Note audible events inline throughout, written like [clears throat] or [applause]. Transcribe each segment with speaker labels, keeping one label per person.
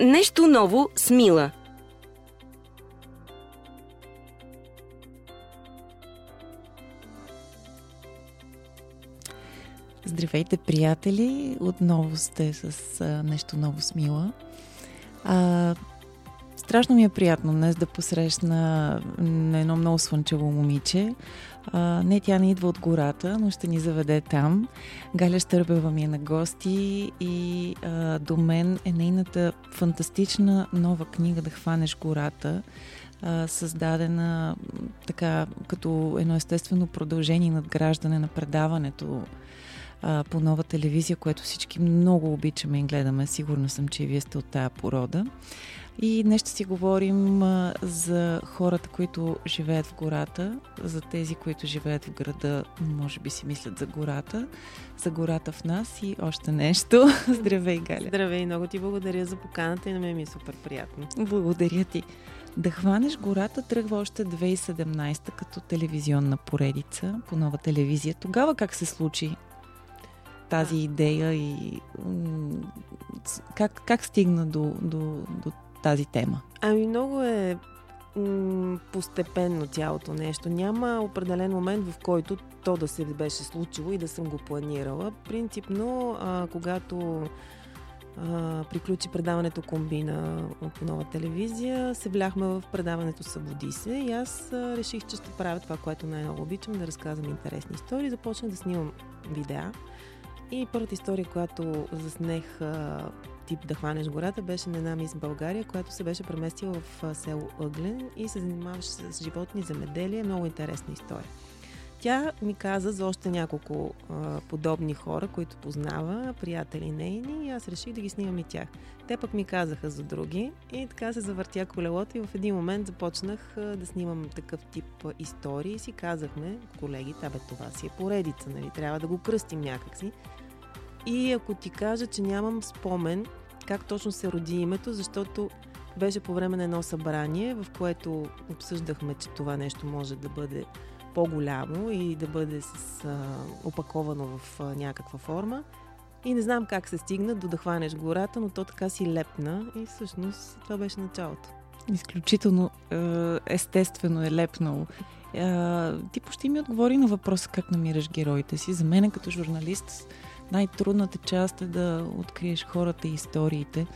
Speaker 1: Нещо ново с Мила.
Speaker 2: Здравейте, приятели! Отново сте с а, нещо ново с Мила. А, страшно ми е приятно днес да посрещна на едно много слънчево момиче. А, не, тя не идва от гората, но ще ни заведе там. Галя Штърбева ми е на гости и а, до мен е нейната фантастична нова книга Да хванеш гората, а, създадена така като едно естествено продължение и надграждане на предаването а, по нова телевизия, което всички много обичаме и гледаме. Сигурна съм, че и вие сте от тая порода. И днес ще си говорим а, за хората, които живеят в гората, за тези, които живеят в града, може би си мислят за гората, за гората в нас и още нещо. [laughs] Здравей, Галя!
Speaker 3: Здравей, много ти благодаря за поканата и на мен ми е супер приятно.
Speaker 2: Благодаря ти. Да хванеш гората тръгва още 2017 като телевизионна поредица по нова телевизия. Тогава как се случи тази идея и как, как стигна до, до, до тази тема?
Speaker 3: Ами много е постепенно цялото нещо. Няма определен момент, в който то да се беше случило и да съм го планирала. Принципно, а, когато а, приключи предаването Комбина от нова телевизия, се вляхме в предаването Събуди се и аз а, реших, че ще правя това, което най-много обичам, да разказвам интересни истории. Започнах да снимам видеа. И първата история, която заснех тип да хванеш гората, беше на една мис България, която се беше преместила в а, селоЪглен и се занимаваше с животни, земеделие. Много интересна история. Тя ми каза за още няколко а, подобни хора, които познава, приятели нейни, и аз реших да ги снимам и тях. Те пък ми казаха за други и така се завъртя колелото и в един момент започнах а, да снимам такъв тип истории и си казахме, колеги, бе, това си е поредица, нали? трябва да го кръстим някакси. И ако ти кажа, че нямам спомен как точно се роди името, защото беше по време на едно събрание, в което обсъждахме, че това нещо може да бъде по-голямо и да бъде с, а, опаковано в а, някаква форма. И не знам как се стигна до да хванеш гората, но то така си лепна и всъщност това беше началото.
Speaker 2: Изключително е, естествено е лепнало. Е, ти почти ми отговори на въпроса как намираш героите си. За мен като журналист най-трудната част е да откриеш хората и историите,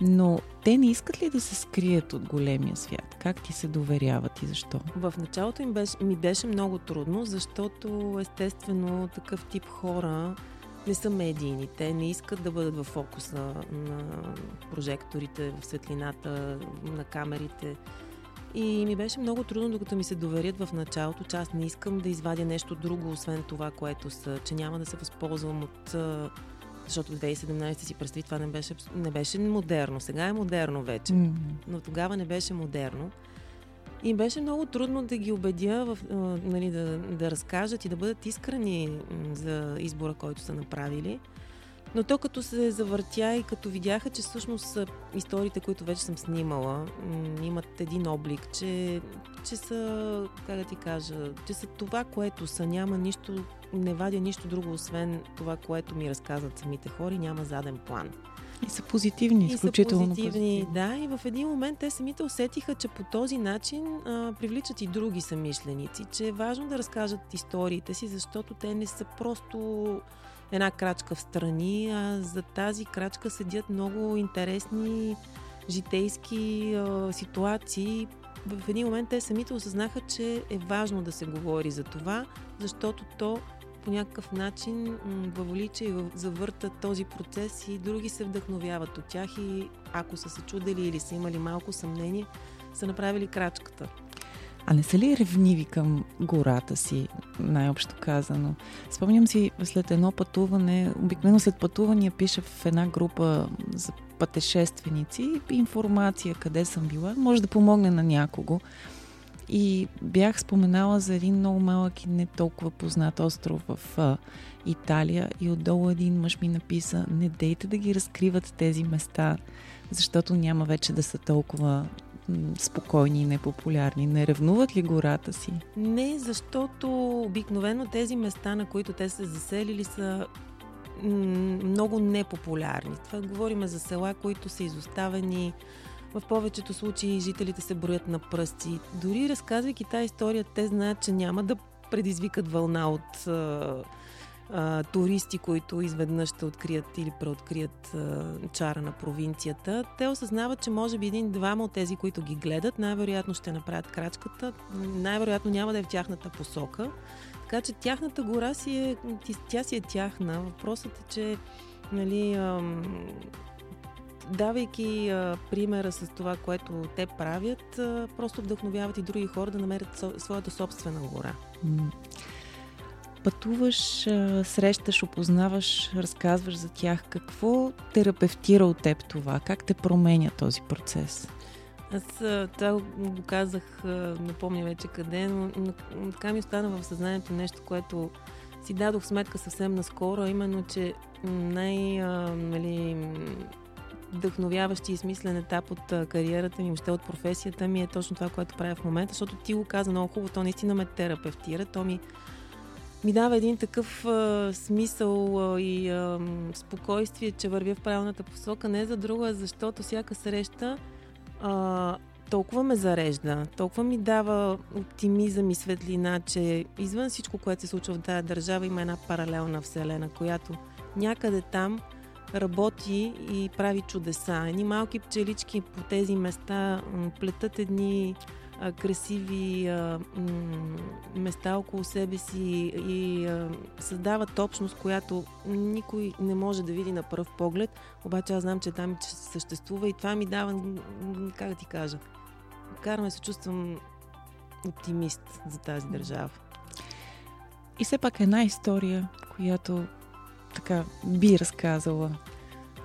Speaker 2: но те не искат ли да се скрият от големия свят? Как ти се доверяват и защо?
Speaker 3: В началото им беше, ми беше много трудно, защото естествено такъв тип хора не са медийни. Те не искат да бъдат в фокуса на прожекторите, в светлината, на камерите. И ми беше много трудно, докато ми се доверят в началото, че аз не искам да извадя нещо друго, освен това, което са, че няма да се възползвам от... Защото 2017 си представи, това не беше, не беше модерно. Сега е модерно вече, mm-hmm. но тогава не беше модерно. И беше много трудно да ги убедя, в, нали, да, да разкажат и да бъдат искрени за избора, който са направили. Но то като се завъртя и като видяха, че всъщност историите, които вече съм снимала, имат един облик, че, че са, как да ти кажа, че са това, което са. Няма нищо, не вадя нищо друго, освен това, което ми разказват самите хора и няма заден план.
Speaker 2: И са позитивни, изключително
Speaker 3: и са позитивни. позитивни. Да, и в един момент те самите усетиха, че по този начин а, привличат и други самишленици, че е важно да разкажат историите си, защото те не са просто една крачка в страни, а за тази крачка седят много интересни житейски а, ситуации. В един момент те самите осъзнаха, че е важно да се говори за това, защото то по някакъв начин въвлича и завърта този процес и други се вдъхновяват от тях и ако са се чудели или са имали малко съмнение, са направили крачката.
Speaker 2: А не са ли ревниви към гората си, най-общо казано? Спомням си след едно пътуване, обикновено след пътувания пиша в една група за пътешественици информация къде съм била. Може да помогне на някого. И бях споменала за един много малък и не толкова познат остров в а, Италия и отдолу един мъж ми написа не дейте да ги разкриват тези места, защото няма вече да са толкова спокойни и непопулярни? Не ревнуват ли гората си?
Speaker 3: Не, защото обикновено тези места, на които те се заселили, са много непопулярни. Това говорим за села, които са изоставени. В повечето случаи жителите се броят на пръсти. Дори разказвайки тази история, те знаят, че няма да предизвикат вълна от а, туристи, които изведнъж ще открият или преоткрият а, чара на провинцията. Те осъзнават, че може би един-двама от тези, които ги гледат, най-вероятно ще направят крачката, най-вероятно няма да е в тяхната посока. Така че тяхната гора си е, тя си е тяхна. Въпросът е, че нали, ам, давайки а, примера с това, което те правят, а, просто вдъхновяват и други хора да намерят со, своята собствена гора.
Speaker 2: Пътуваш, срещаш, опознаваш, разказваш за тях. Какво терапевтира от теб това? Как те променя този процес?
Speaker 3: Аз това го казах, не помня вече къде, но, така ми остана в съзнанието нещо, което си дадох сметка съвсем наскоро, именно, че най- нали, вдъхновяващ и смислен етап от кариерата ми, още от професията ми е точно това, което правя в момента, защото ти го каза много хубаво, то наистина ме терапевтира, то ми ми дава един такъв а, смисъл а, и а, спокойствие, че вървя в правилната посока. Не за друго, а защото всяка среща а, толкова ме зарежда, толкова ми дава оптимизъм и светлина, че извън всичко, което се случва в тази държава, има една паралелна вселена, която някъде там работи и прави чудеса. Едни малки пчелички по тези места плетат едни а, красиви а, м- места около себе си и а, създават общност, която никой не може да види на пръв поглед, обаче аз знам, че там че съществува и това ми дава, как да ти кажа, караме се чувствам оптимист за тази държава.
Speaker 2: И все пак една история, която така би разказала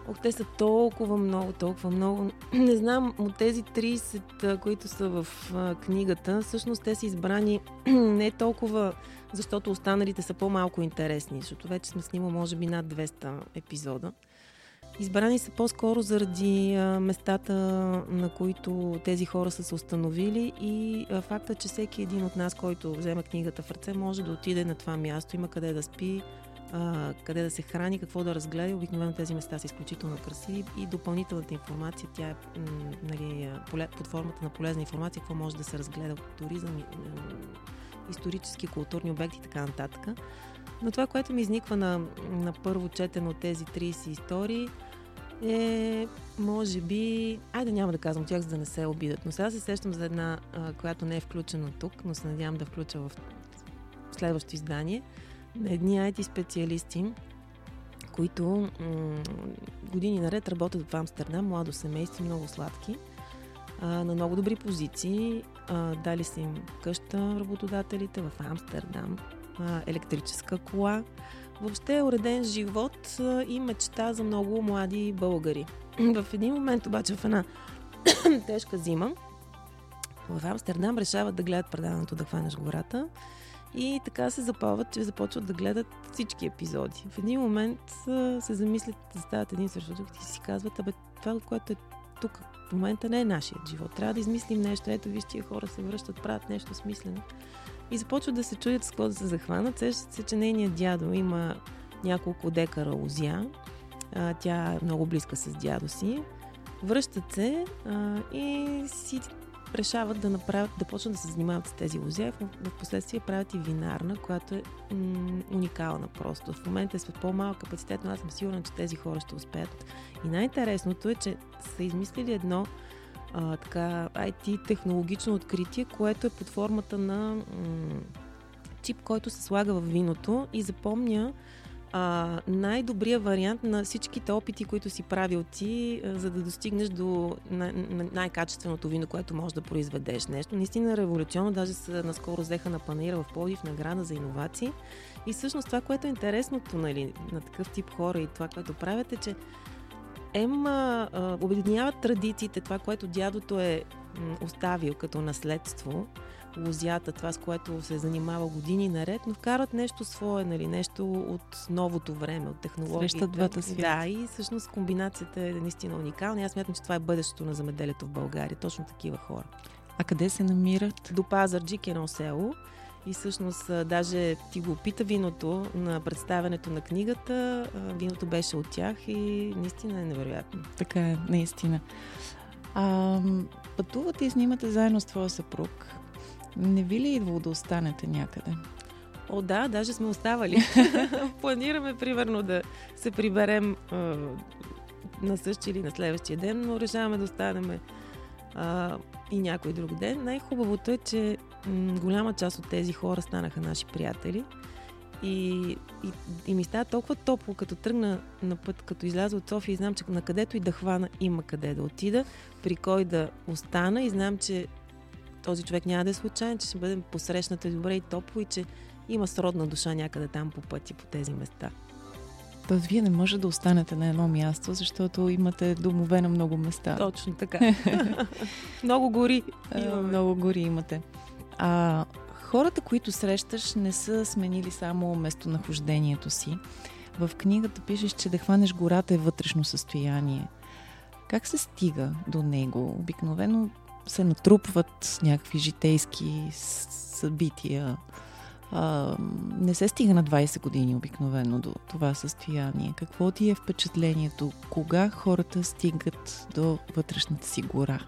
Speaker 3: Ох, те са толкова много, толкова много. [clears throat] Не знам, от тези 30, които са в книгата, всъщност те са избрани [clears throat] не толкова, защото останалите са по-малко интересни, защото вече сме снимали може би над 200 епизода. Избрани са по-скоро заради местата, на които тези хора са се установили и факта, че всеки един от нас, който взема книгата в ръце, може да отиде на това място, има къде да спи, а, къде да се храни, какво да разгледа. Обикновено тези места са изключително красиви и допълнителната информация, тя е нали, под формата на полезна информация, какво може да се разгледа от туризъм, исторически, културни обекти и така нататък. Но това, което ми изниква на, на първо четен от тези 30 истории, е, може би, айде няма да казвам тях, за да не се обидат, но сега се сещам за една, която не е включена тук, но се надявам да включа в следващото издание – едни IT специалисти, които м- години наред работят в Амстердам, младо семейство, много сладки, а, на много добри позиции. А, дали са им къща работодателите в Амстердам, а, електрическа кола. Въобще е уреден живот а, и мечта за много млади българи. [clears throat] в един момент обаче в една [clears throat] тежка зима в Амстердам решават да гледат предаването да хванеш гората и така се запалват, че започват да гледат всички епизоди. В един момент се замислят стават един срещу друг и си казват, абе, това, което е тук в момента не е нашият живот. Трябва да измислим нещо. Ето, виж, тия хора се връщат, правят нещо смислено. И започват да се чудят с какво да се захванат. Сещат се, че нейният дядо има няколко декара лузя. Тя е много близка с дядо си. Връщат се а, и си решават да направят, да почнат да се занимават с тези лозя. В, в последствие правят и винарна, която е м- уникална просто. В момента е с по-малък капацитет, но аз съм сигурна, че тези хора ще успеят. И най-интересното е, че са измислили едно а, така IT технологично откритие, което е под формата на м- чип, който се слага в виното и запомня а, най-добрия вариант на всичките опити, които си правил ти, а, за да достигнеш до най- най-качественото вино, което можеш да произведеш. Нещо наистина революционно, даже се наскоро взеха на панера в Пловдив награда за иновации. И всъщност това, което е интересното нали, на такъв тип хора и това, което правят е, че Ем а, обединяват традициите, това, което дядото е оставил като наследство, лозята, това с което се занимава години наред, но вкарат нещо свое, нали, нещо от новото време, от технологията.
Speaker 2: Срещат двата свята.
Speaker 3: Да, и всъщност комбинацията е наистина уникална. Аз смятам, че това е бъдещето на замеделието в България. Точно такива хора.
Speaker 2: А къде се намират?
Speaker 3: До Пазарджик, едно село. И всъщност, даже ти го опита виното на представянето на книгата. Виното беше от тях и наистина е невероятно.
Speaker 2: Така е, наистина. А, пътувате и снимате заедно с твоя съпруг. Не ви ли е идвало да останете някъде?
Speaker 3: О, да, даже сме оставали. [laughs] Планираме, примерно, да се приберем а, на същия или на следващия ден, но решаваме да останем а, и някой друг ден. Най-хубавото е, че м- голяма част от тези хора станаха наши приятели. И, и, и ми става толкова топло, като тръгна на път, като изляза от София и знам, че на където и да хвана, има къде да отида, при кой да остана и знам, че този човек няма да е случайен, че ще бъдем посрещната добре и топло и че има сродна душа някъде там по пъти, по тези места.
Speaker 2: Тоест, вие не може да останете на едно място, защото имате домове на много места.
Speaker 3: Точно така. [laughs] много гори.
Speaker 2: Имаме. Много гори имате. А хората, които срещаш, не са сменили само местонахождението си. В книгата пишеш, че да хванеш гората е вътрешно състояние. Как се стига до него? Обикновено се натрупват някакви житейски събития, а, не се стига на 20 години обикновено до това състояние. Какво ти е впечатлението? Кога хората стигат до вътрешната си гора?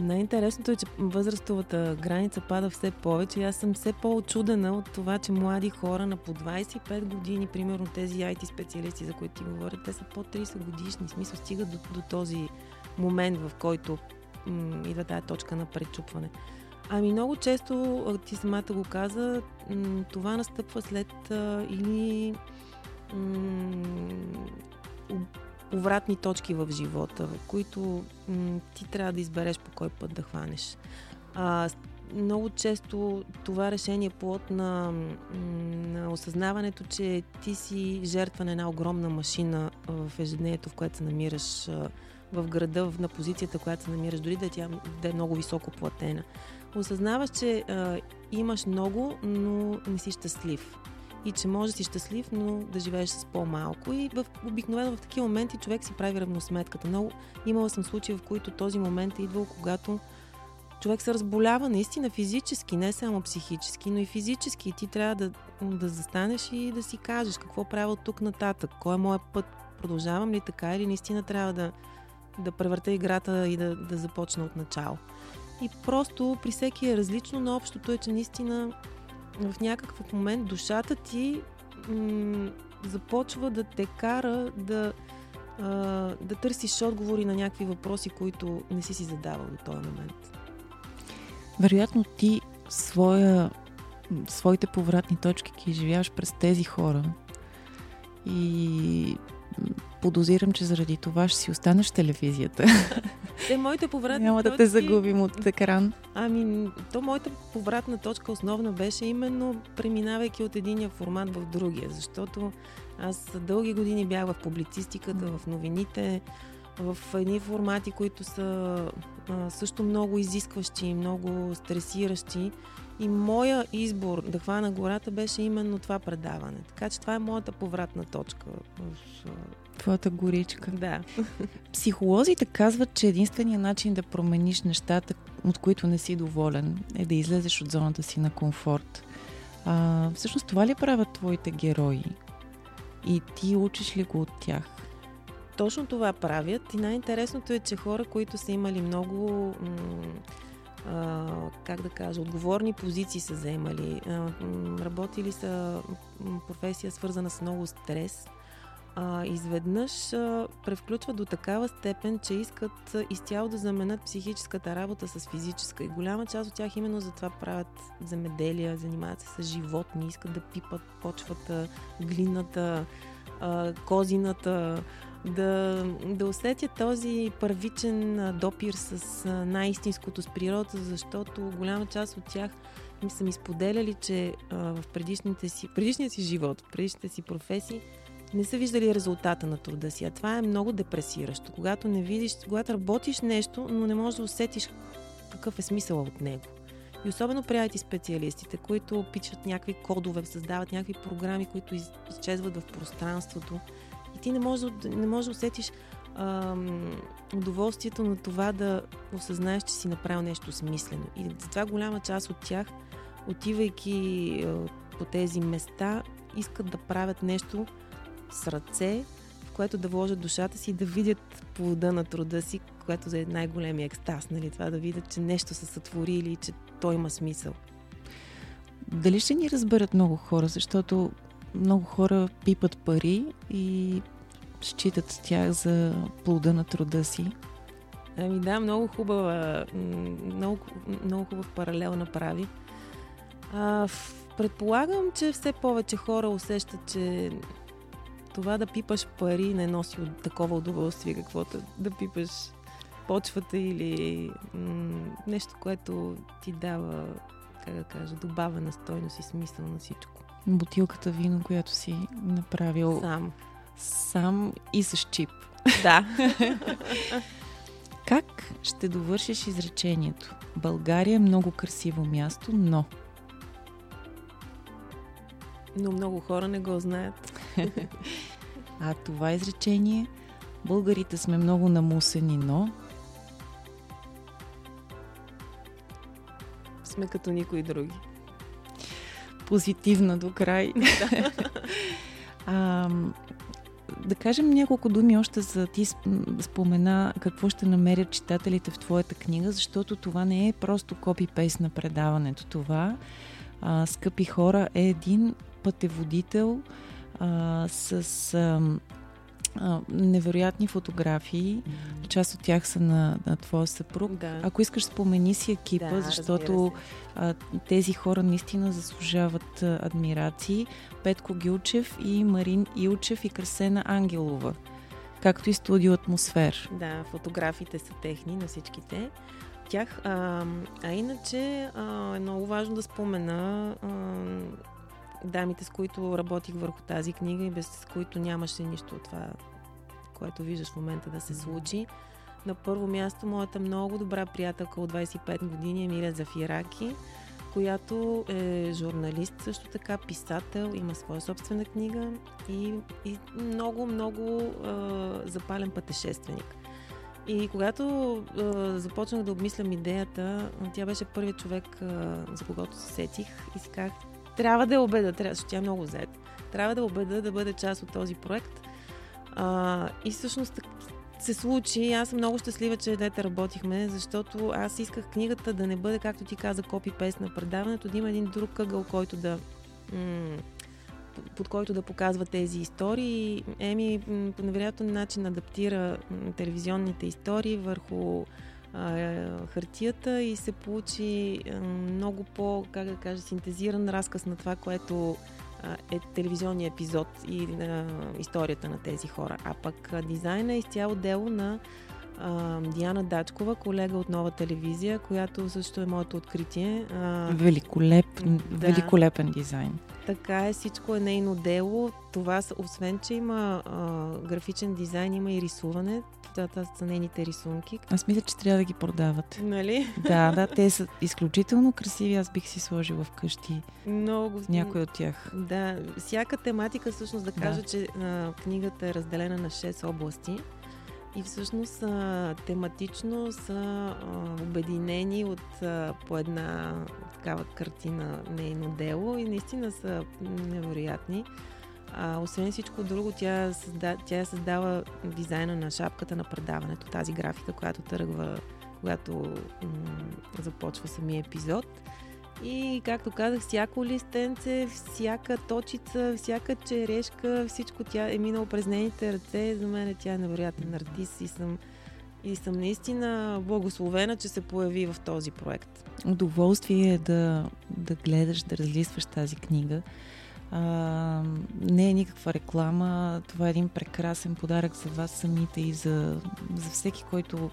Speaker 3: Най-интересното е, че възрастовата граница пада все повече. Аз съм все по-очудена от това, че млади хора на по 25 години, примерно тези IT специалисти, за които ти говорят, те са по 30 годишни. В смисъл стигат до, до този момент, в който м- идва тази точка на пречупване. Ами много често, ти самата го каза, това настъпва след а, или повратни точки в живота, които ти трябва да избереш по кой път да хванеш. А, много често това решение е плод на, на осъзнаването, че ти си жертва на една огромна машина в ежедневието, в което се намираш в града, на позицията, която се намираш, дори да, тя, да е много високо платена осъзнаваш, че а, имаш много, но не си щастлив. И че може да си щастлив, но да живееш с по-малко. И в, обикновено в такива моменти човек си прави равносметката. Много имала съм случаи, в които този момент е идвал, когато човек се разболява наистина физически, не само психически, но и физически. И ти трябва да, да застанеш и да си кажеш какво правя от тук нататък, кой е моят път, продължавам ли така или наистина трябва да, да превърта играта и да, да започна от начало. И просто при всеки е различно, но общото е, че наистина в някакъв момент душата ти м- започва да те кара да, а, да търсиш отговори на някакви въпроси, които не си си задавал до този момент.
Speaker 2: Вероятно ти своя, своите повратни точки ги изживяваш през тези хора и подозирам, че заради това ще си останеш телевизията.
Speaker 3: Те, моите повратни
Speaker 2: Няма да те загубим от екран.
Speaker 3: Ами, то моята повратна точка основна беше именно преминавайки от единия формат в другия, защото аз дълги години бях в публицистиката, в новините, в едни формати, които са а, също много изискващи, много стресиращи. И моя избор да хвана гората беше именно това предаване. Така че това е моята повратна точка в
Speaker 2: Твоята горичка.
Speaker 3: Да.
Speaker 2: Психолозите казват, че единственият начин да промениш нещата, от които не си доволен, е да излезеш от зоната си на комфорт. А, всъщност това ли правят твоите герои? И ти учиш ли го от тях?
Speaker 3: Точно това правят. И най-интересното е, че хора, които са имали много, м- а, как да кажа, отговорни позиции са заемали, а, м- работили са професия свързана с много стрес – а, изведнъж а, превключват до такава степен, че искат изцяло да заменят психическата работа с физическа. И голяма част от тях именно за това правят земеделия, занимават се с животни, искат да пипат почвата, глината, а, козината, да, да усетят този първичен допир с най-истинското с природата, защото голяма част от тях ми са ми споделяли, че а, в предишните си, предишния си живот, в предишните си професии, не са виждали резултата на труда си. А това е много депресиращо. Когато не видиш, когато работиш нещо, но не можеш да усетиш какъв е смисъл от него. И особено при IT специалистите, които пичат някакви кодове, създават някакви програми, които изчезват в пространството. Ти не можеш, не можеш да усетиш ам, удоволствието на това да осъзнаеш, че си направил нещо смислено. И затова голяма част от тях отивайки а, по тези места, искат да правят нещо с ръце, в което да вложат душата си и да видят плода на труда си, което е най-големия екстаз, нали? Това да видят, че нещо са сътворили че то има смисъл.
Speaker 2: Дали ще ни разберат много хора, защото много хора пипат пари и считат с тях за плода на труда си.
Speaker 3: Ами да, много хубава, много, много хубав паралел направи. А, предполагам, че все повече хора усещат, че това да пипаш пари не носи такова удоволствие, каквото да пипаш почвата или м- нещо, което ти дава, как да кажа, добавена стойност и смисъл на всичко.
Speaker 2: Бутилката вино, която си направил
Speaker 3: сам.
Speaker 2: Сам и с чип.
Speaker 3: Да. [laughs]
Speaker 2: как ще довършиш изречението? България е много красиво място, но...
Speaker 3: Но много хора не го знаят. [laughs]
Speaker 2: а това изречение Българите сме много намусени, но...
Speaker 3: Сме като никои други.
Speaker 2: Позитивна до край. [laughs] а, да кажем няколко думи още за ти спомена какво ще намерят читателите в твоята книга, защото това не е просто копи-пейст на предаването. Това, а, скъпи хора, е един пътеводител а, с а, а, невероятни фотографии. Част от тях са на, на твоя съпруг.
Speaker 3: Да.
Speaker 2: Ако искаш, спомени си екипа,
Speaker 3: да,
Speaker 2: защото а, тези хора наистина заслужават а, адмирации. Петко Гилчев и Марин Илчев и Красена Ангелова. Както и студио Атмосфер.
Speaker 3: Да, фотографиите са техни на всичките тях. А, а иначе а, е много важно да спомена а, дамите, с които работих върху тази книга и без които нямаше нищо от това, което виждаш в момента да се случи. На първо място моята много добра приятелка от 25 години Емилия Зафираки, която е журналист, също така писател, има своя собствена книга и, и много, много е, запален пътешественик. И когато е, започнах да обмислям идеята, тя беше първият човек, е, за когото се сетих и си казах, трябва да я убеда, трябва, защото тя е много зает. Трябва да убеда да бъде част от този проект. А, и всъщност се случи. Аз съм много щастлива, че дете работихме, защото аз исках книгата да не бъде, както ти каза, копи-пейст на предаването, да има един друг къгъл, който да м- под който да показва тези истории. Еми по невероятен начин адаптира телевизионните истории върху хартията и се получи много по, как да кажа, синтезиран разказ на това, което е телевизионния епизод и на историята на тези хора. А пък дизайна е изцяло дело на Диана Дачкова, колега от нова телевизия, която също е моето откритие.
Speaker 2: Великолеп, да. Великолепен дизайн.
Speaker 3: Така е, всичко е нейно дело. Това, освен, че има а, графичен дизайн, има и рисуване. Това, са нейните рисунки.
Speaker 2: Аз мисля, че трябва да ги продават.
Speaker 3: Нали?
Speaker 2: Да, да, те са изключително красиви. Аз бих си сложила вкъщи
Speaker 3: Много.
Speaker 2: някой от тях.
Speaker 3: Да, всяка тематика, всъщност да кажа, да. че а, книгата е разделена на 6 области. И всъщност а, тематично са а, обединени от а, по една такава картина нейно дело и наистина са невероятни. А, освен всичко друго, тя, създа, тя създава дизайна на шапката на предаването, тази графика, която тръгва, когато м- започва самия епизод. И, както казах, всяко листенце, всяка точица, всяка черешка, всичко тя е минало през нейните ръце. За мен тя е невероятен артист и съм, и съм наистина благословена, че се появи в този проект.
Speaker 2: Удоволствие е да, да гледаш, да разлистваш тази книга. А, не е никаква реклама. Това е един прекрасен подарък за вас самите и за, за всеки, който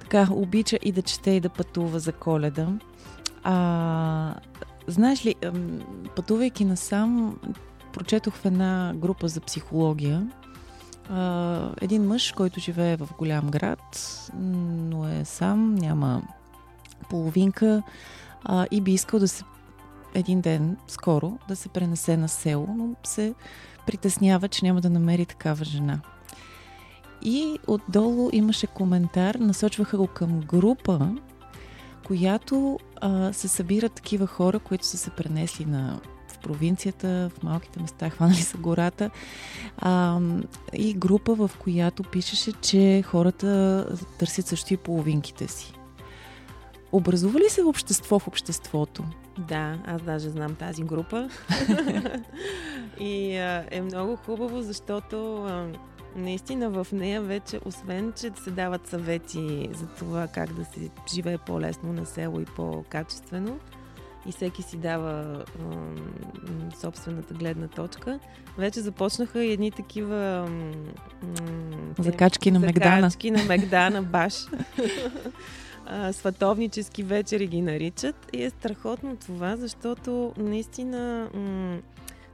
Speaker 2: така обича и да чете и да пътува за коледа. А, знаеш ли, пътувайки насам, прочетох в една група за психология а, един мъж, който живее в голям град, но е сам, няма половинка а, и би искал да се един ден, скоро, да се пренесе на село, но се притеснява, че няма да намери такава жена. И отдолу имаше коментар, насочваха го към група, която а, се събират такива хора, които са се пренесли на в провинцията, в малките места, [laughs] хванали са гората. А, и група, в която пишеше, че хората търсят също и половинките си. Образува ли се общество в обществото?
Speaker 3: Да, аз даже знам тази група. [laughs] [laughs] и а, е много хубаво, защото а, наистина в нея вече, освен, че се дават съвети за това как да се живее по-лесно на село и по-качествено, и всеки си дава а, собствената гледна точка. Вече започнаха и едни такива
Speaker 2: м- закачки на Мегдана.
Speaker 3: Закачки на Мегдана, баш. Сватовнически вечери ги наричат. И е страхотно това, защото наистина м-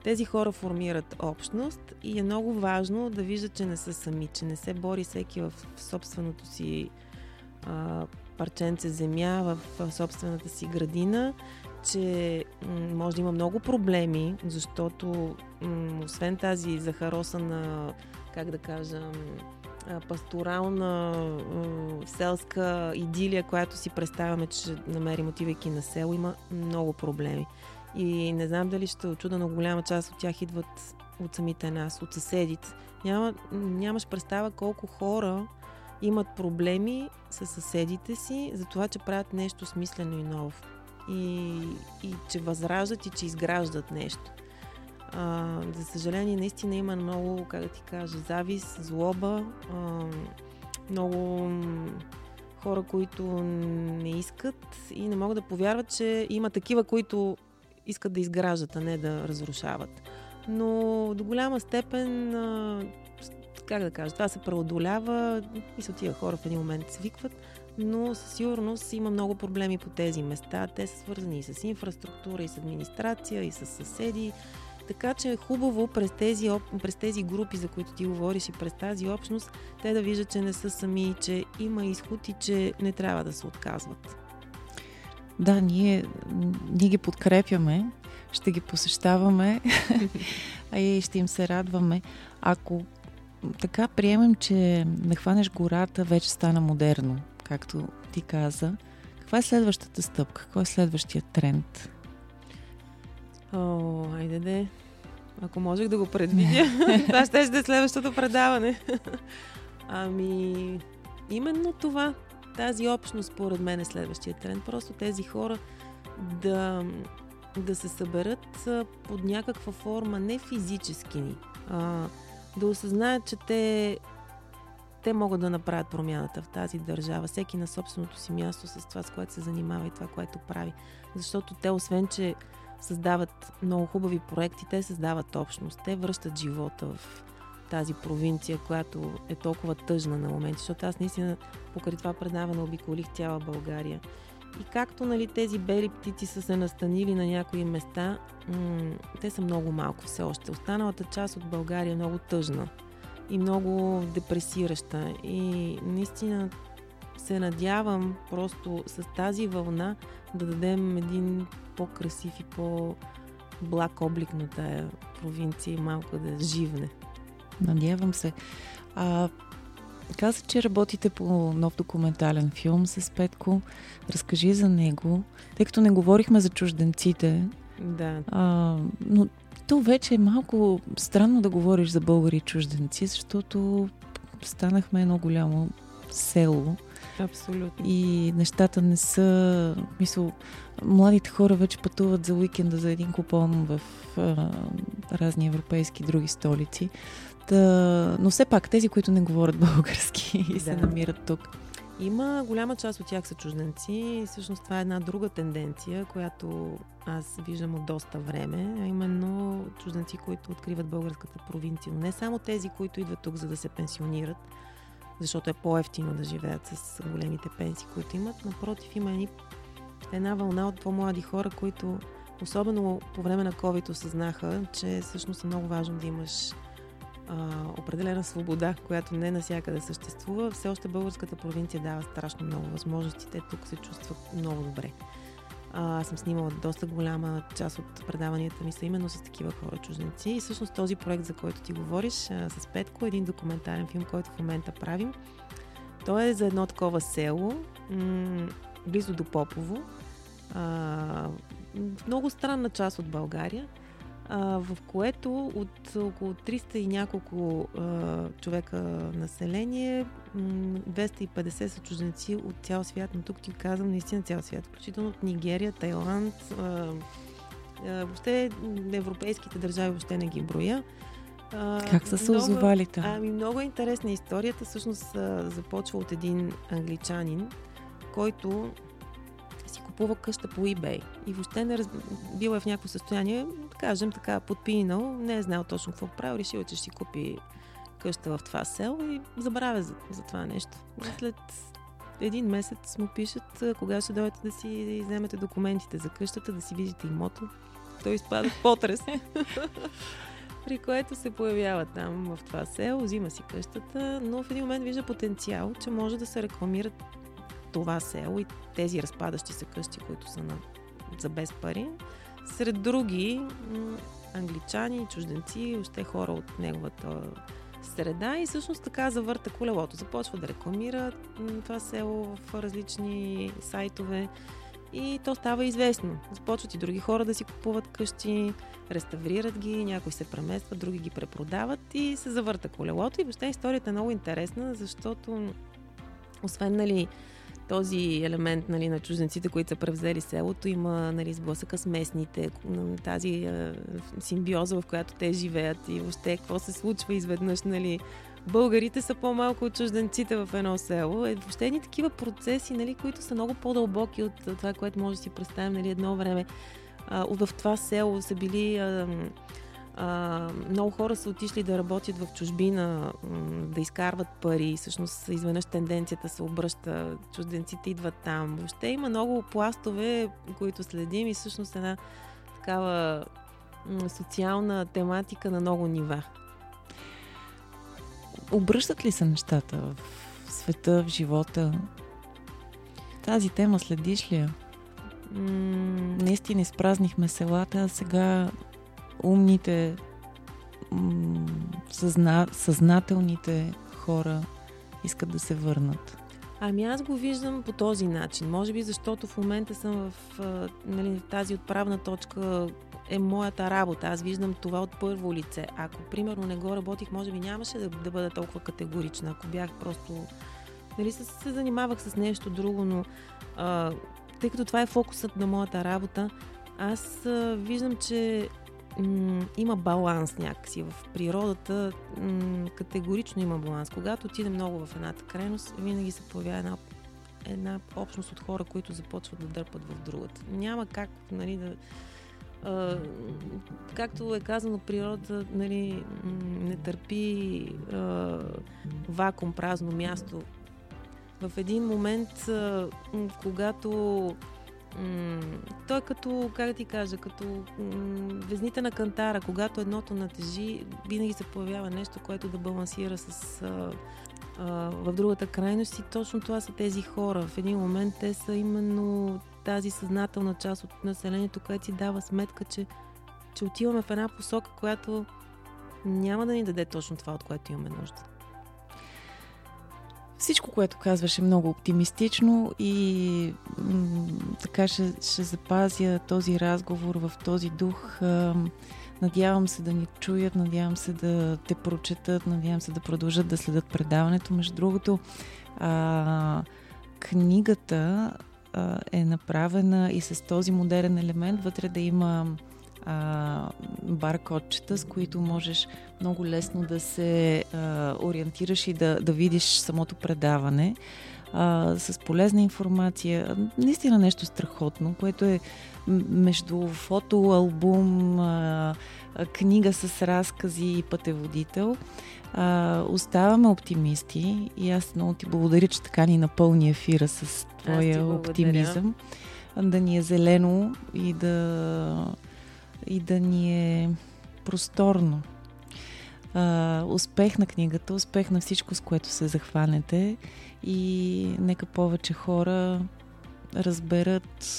Speaker 3: тези хора формират общност и е много важно да виждат, че не са сами, че не се бори всеки в собственото си а, парченце земя, в, собствената си градина, че може да има много проблеми, защото м- освен тази захаросана, как да кажа, пасторална селска идилия, която си представяме, че намерим отивайки на село, има много проблеми. И не знам дали ще очуда, но голяма част от тях идват от самите нас, от съседите. Няма, нямаш представа колко хора имат проблеми с съседите си за това, че правят нещо смислено и ново. И, и че възраждат и че изграждат нещо. А, за съжаление, наистина има много, как да ти кажа, завис, злоба, а, много хора, които не искат и не могат да повярват, че има такива, които искат да изграждат, а не да разрушават. Но до голяма степен, как да кажа, това се преодолява и са тия хора в един момент свикват, но със сигурност има много проблеми по тези места. Те са свързани и с инфраструктура, и с администрация, и с съседи. Така че е хубаво през тези, през тези групи, за които ти говориш и през тази общност, те да виждат, че не са сами, че има изход и че не трябва да се отказват.
Speaker 2: Да, ние, ние ги подкрепяме, ще ги посещаваме [laughs] и ще им се радваме. Ако така приемем, че да хванеш гората вече стана модерно, както ти каза, каква е следващата стъпка? Какво е следващия тренд?
Speaker 3: О, айде де. Ако можех да го предвидя, [laughs] това ще е следващото предаване. [laughs] ами, именно това тази общност, според мен, е следващия тренд. Просто тези хора да, да се съберат под някаква форма, не физически ни, а да осъзнаят, че те, те могат да направят промяната в тази държава, всеки на собственото си място с това, с което се занимава и това, което прави. Защото те, освен, че създават много хубави проекти, те създават общност, те връщат живота в тази провинция, която е толкова тъжна на моменти, защото аз наистина покрай това предаване обиколих цяла България. И както нали, тези бели птици са се настанили на някои места, м- те са много малко все още. Останалата част от България е много тъжна и много депресираща. И наистина се надявам просто с тази вълна да дадем един по-красив и по-благ облик на тая провинция и малко да живне.
Speaker 2: Надявам се. А, каза, че работите по нов документален филм с Петко. Разкажи за него, тъй като не говорихме за чужденците.
Speaker 3: Да.
Speaker 2: А, но то вече е малко странно да говориш за българи и чужденци, защото станахме едно голямо село.
Speaker 3: Абсолютно.
Speaker 2: И нещата не са... Мисъл, младите хора вече пътуват за уикенда за един купон в а, разни европейски други столици. Та, но все пак, тези, които не говорят [laughs] български и да. се намират тук.
Speaker 3: Има голяма част от тях са чужденци. Всъщност това е една друга тенденция, която аз виждам от доста време, а именно чужденци, които откриват българската провинция. Но не само тези, които идват тук, за да се пенсионират, защото е по-ефтино да живеят с големите пенсии, които имат. Напротив, има едни, една вълна от по-млади хора, които особено по време на COVID осъзнаха, че всъщност е много важно да имаш а, определена свобода, която не насякъде съществува. Все още българската провинция дава страшно много възможности. Те тук се чувстват много добре. А, аз съм снимала доста голяма част от предаванията ми са именно с такива хора чужденци. И всъщност този проект, за който ти говориш, а, с Петко, един документален филм, който в момента правим. Той е за едно такова село, м- близо до Попово. а, много странна част от България, а, в което от около 300 и няколко а, човека население, 250 са чужденци от цял свят, но тук ти казвам наистина цял свят, включително от Нигерия, Тайланд, а, а, въобще европейските държави въобще не ги броя.
Speaker 2: А, как са се озовали там?
Speaker 3: Ами много е интересна историята. Всъщност започва от един англичанин, който си купува къща по eBay и въобще не раз... бил е в някакво състояние, да кажем така, подпинал, не е знал точно какво прави, решил, че ще си купи къща в това село и забравя за, за това нещо. След един месец му пишат кога ще дойдете да си вземете документите за къщата, да си видите имота. Той изпада в потрес. [laughs] при което се появява там в това село, взима си къщата, но в един момент вижда потенциал, че може да се рекламират това село и тези разпадащи се къщи, които са на, за без пари, сред други англичани, чужденци, още хора от неговата среда и всъщност така завърта колелото. Започва да рекламира това село в различни сайтове и то става известно. Започват и други хора да си купуват къщи, реставрират ги, някои се преместват, други ги препродават и се завърта колелото. И въобще историята е много интересна, защото освен нали, този елемент нали, на чужденците, които са превзели селото, има нали, сблъсъка с местните, тази е, симбиоза, в която те живеят и въобще какво се случва изведнъж. Нали, българите са по-малко от чужденците в едно село. Е, въобще ни такива процеси, нали, които са много по-дълбоки от това, което може да си представим нали, едно време. А, в това село са били... А, а, много хора са отишли да работят в чужбина, да изкарват пари. Всъщност, изведнъж тенденцията се обръща. Чужденците идват там. Въобще има много пластове, които следим и всъщност една такава социална тематика на много нива.
Speaker 2: Обръщат ли се нещата в света, в живота? Тази тема следиш ли я? М- Наистина изпразнихме селата, а сега умните, съзна, съзнателните хора искат да се върнат.
Speaker 3: Ами аз го виждам по този начин. Може би защото в момента съм в нали, тази отправна точка е моята работа. Аз виждам това от първо лице. Ако, примерно, не го работих, може би нямаше да, да бъда толкова категорична. Ако бях просто... Нали, се, се занимавах с нещо друго, но а, тъй като това е фокусът на моята работа, аз а, виждам, че м- има баланс някакси в природата. М- категорично има баланс. Когато отиде много в едната крайност, винаги се появява една, една общност от хора, които започват да дърпат в другата. Няма как нали, да... А, както е казано, природата нали, не търпи а, вакуум, празно място. В един момент, а, когато Той е като, как ти кажа, като везните на кантара. Когато едното натежи, винаги се появява нещо, което да балансира с а, а, в другата крайност и точно това са тези хора. В един момент те са именно тази съзнателна част от населението, която си дава сметка, че, че отиваме в една посока, която няма да ни даде точно това, от което имаме нужда.
Speaker 2: Всичко, което казваше, много оптимистично и м- така ще, ще запазя този разговор в този дух. Надявам се да ни чуят, надявам се да те прочетат, надявам се да продължат да следят предаването. Между другото, а, книгата а, е направена и с този модерен елемент, вътре да има а, баркодчета, с които можеш много лесно да се а, ориентираш и да, да видиш самото предаване а, с полезна информация. Наистина нещо страхотно, което е между фотоалбум, а, книга с разкази и пътеводител. А, оставаме оптимисти и аз много ти благодаря, че така ни напълни ефира с твоя оптимизъм. Да ни е зелено и да и да ни е просторно. А, успех на книгата, успех на всичко, с което се захванете и нека повече хора разберат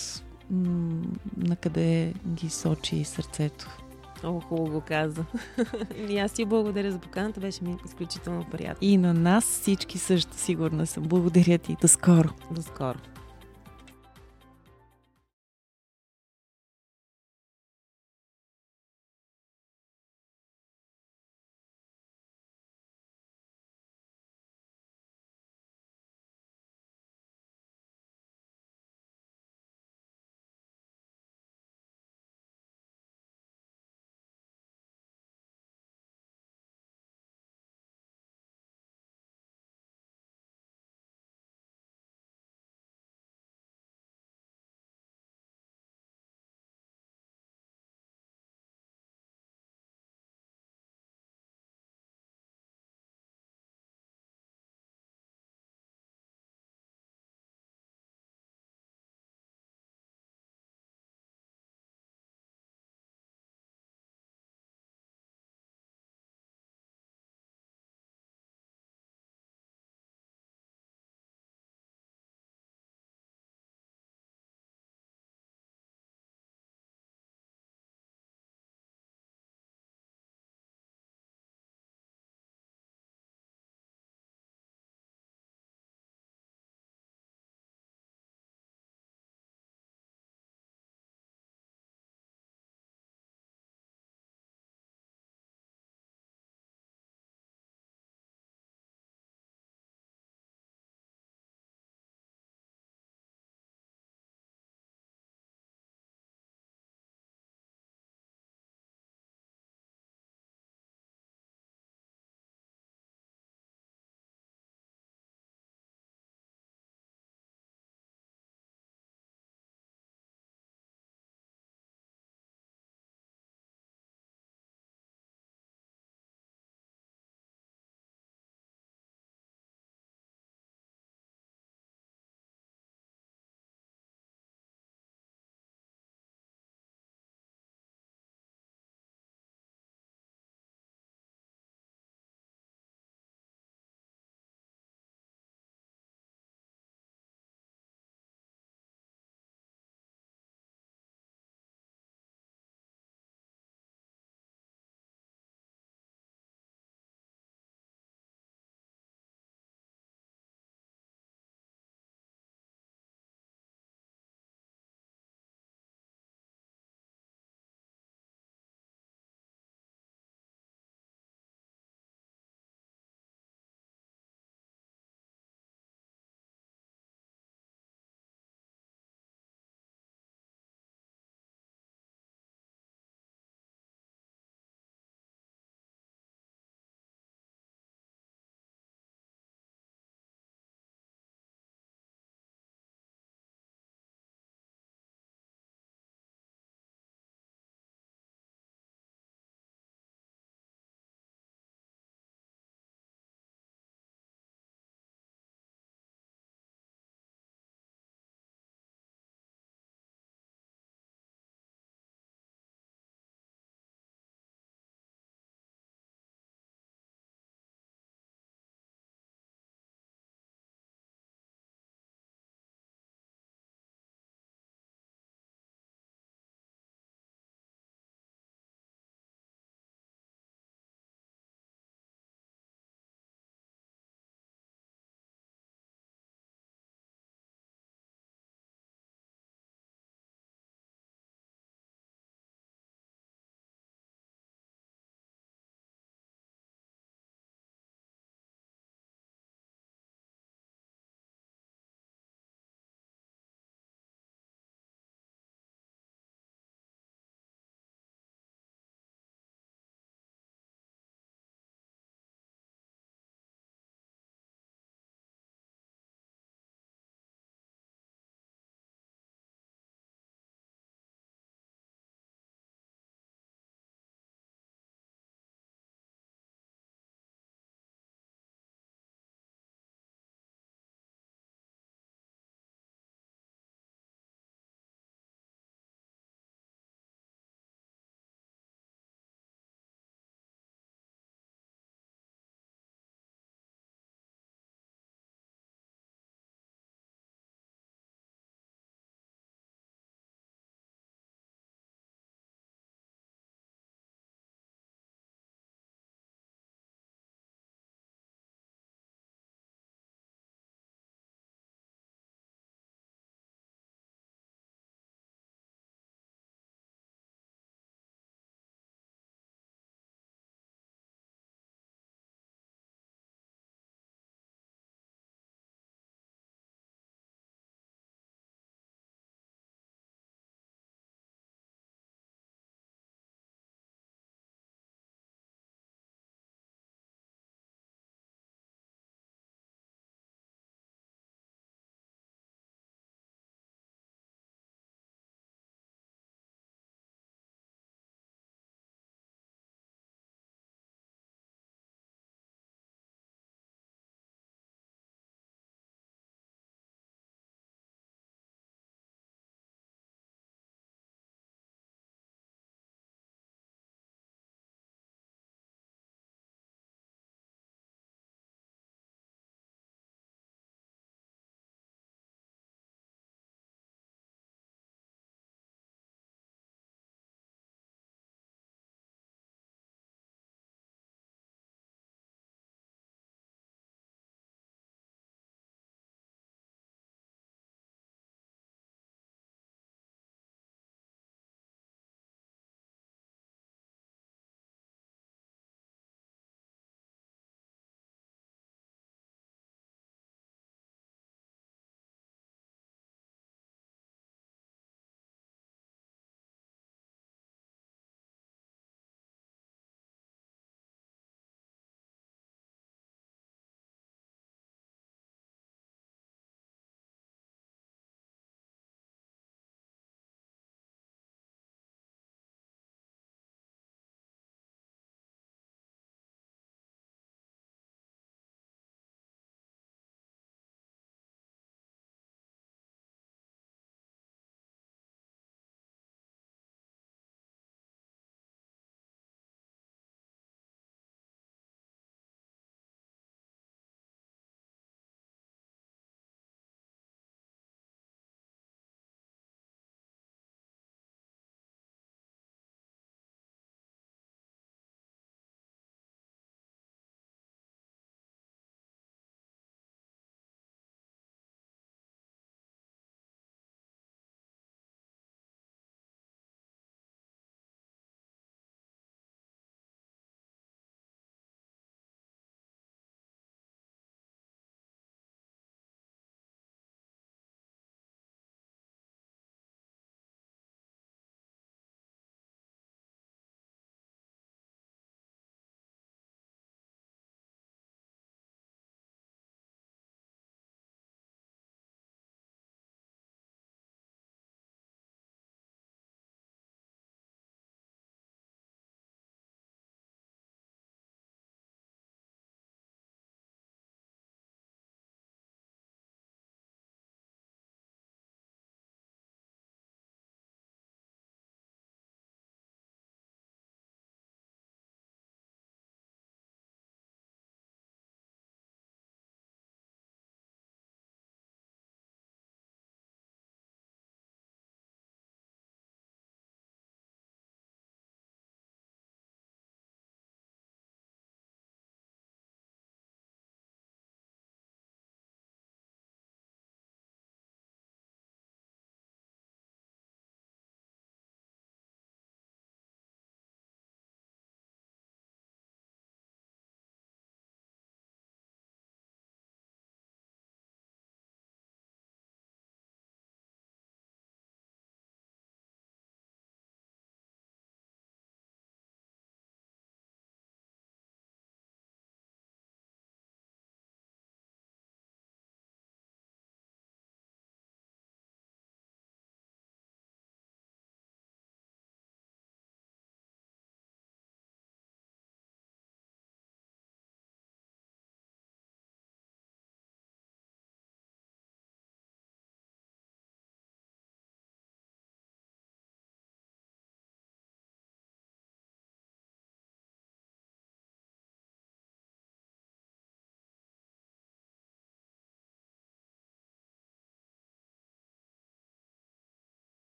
Speaker 2: м- на къде ги сочи сърцето.
Speaker 3: Много хубаво каза. [laughs] и аз ти благодаря за поканата, беше ми изключително приятно.
Speaker 2: И на нас всички също сигурна съм. Благодаря ти. До скоро.
Speaker 3: До скоро.